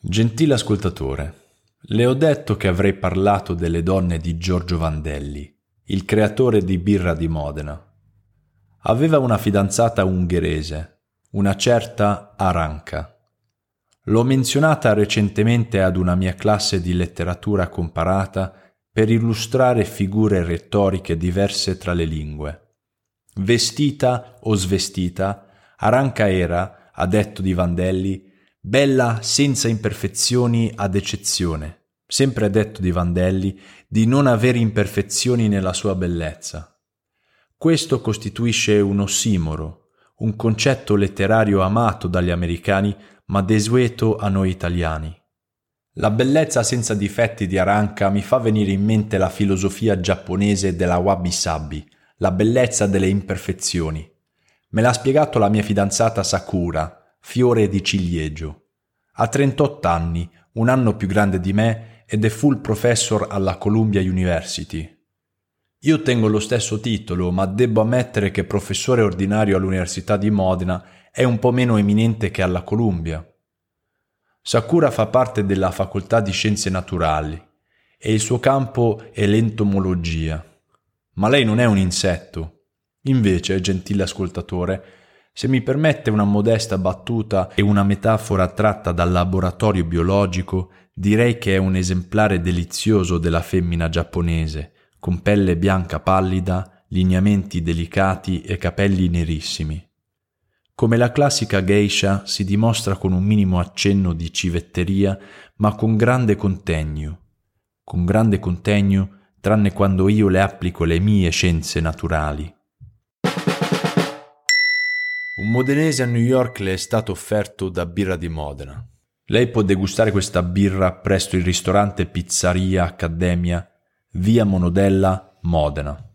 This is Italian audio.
Gentile ascoltatore, le ho detto che avrei parlato delle donne di Giorgio Vandelli, il creatore di Birra di Modena. Aveva una fidanzata ungherese, una certa Aranca. L'ho menzionata recentemente ad una mia classe di letteratura comparata per illustrare figure retoriche diverse tra le lingue. Vestita o svestita, Aranca era, a detto di Vandelli, bella senza imperfezioni ad eccezione, sempre detto di Vandelli, di non avere imperfezioni nella sua bellezza. Questo costituisce un ossimoro, un concetto letterario amato dagli americani ma desueto a noi italiani. La bellezza senza difetti di Aranca mi fa venire in mente la filosofia giapponese della wabi-sabi, la bellezza delle imperfezioni. Me l'ha spiegato la mia fidanzata Sakura, fiore di ciliegio. Ha 38 anni, un anno più grande di me ed è full professor alla Columbia University. Io tengo lo stesso titolo, ma debbo ammettere che professore ordinario all'Università di Modena è un po' meno eminente che alla Columbia. Sakura fa parte della facoltà di scienze naturali e il suo campo è l'entomologia. Ma lei non è un insetto. Invece, gentile ascoltatore, se mi permette una modesta battuta e una metafora tratta dal laboratorio biologico, direi che è un esemplare delizioso della femmina giapponese, con pelle bianca pallida, lineamenti delicati e capelli nerissimi. Come la classica geisha si dimostra con un minimo accenno di civetteria, ma con grande contegno. Con grande contegno, tranne quando io le applico le mie scienze naturali. Un modenese a New York le è stato offerto da birra di Modena. Lei può degustare questa birra presso il ristorante Pizzeria Accademia, via Monodella, Modena.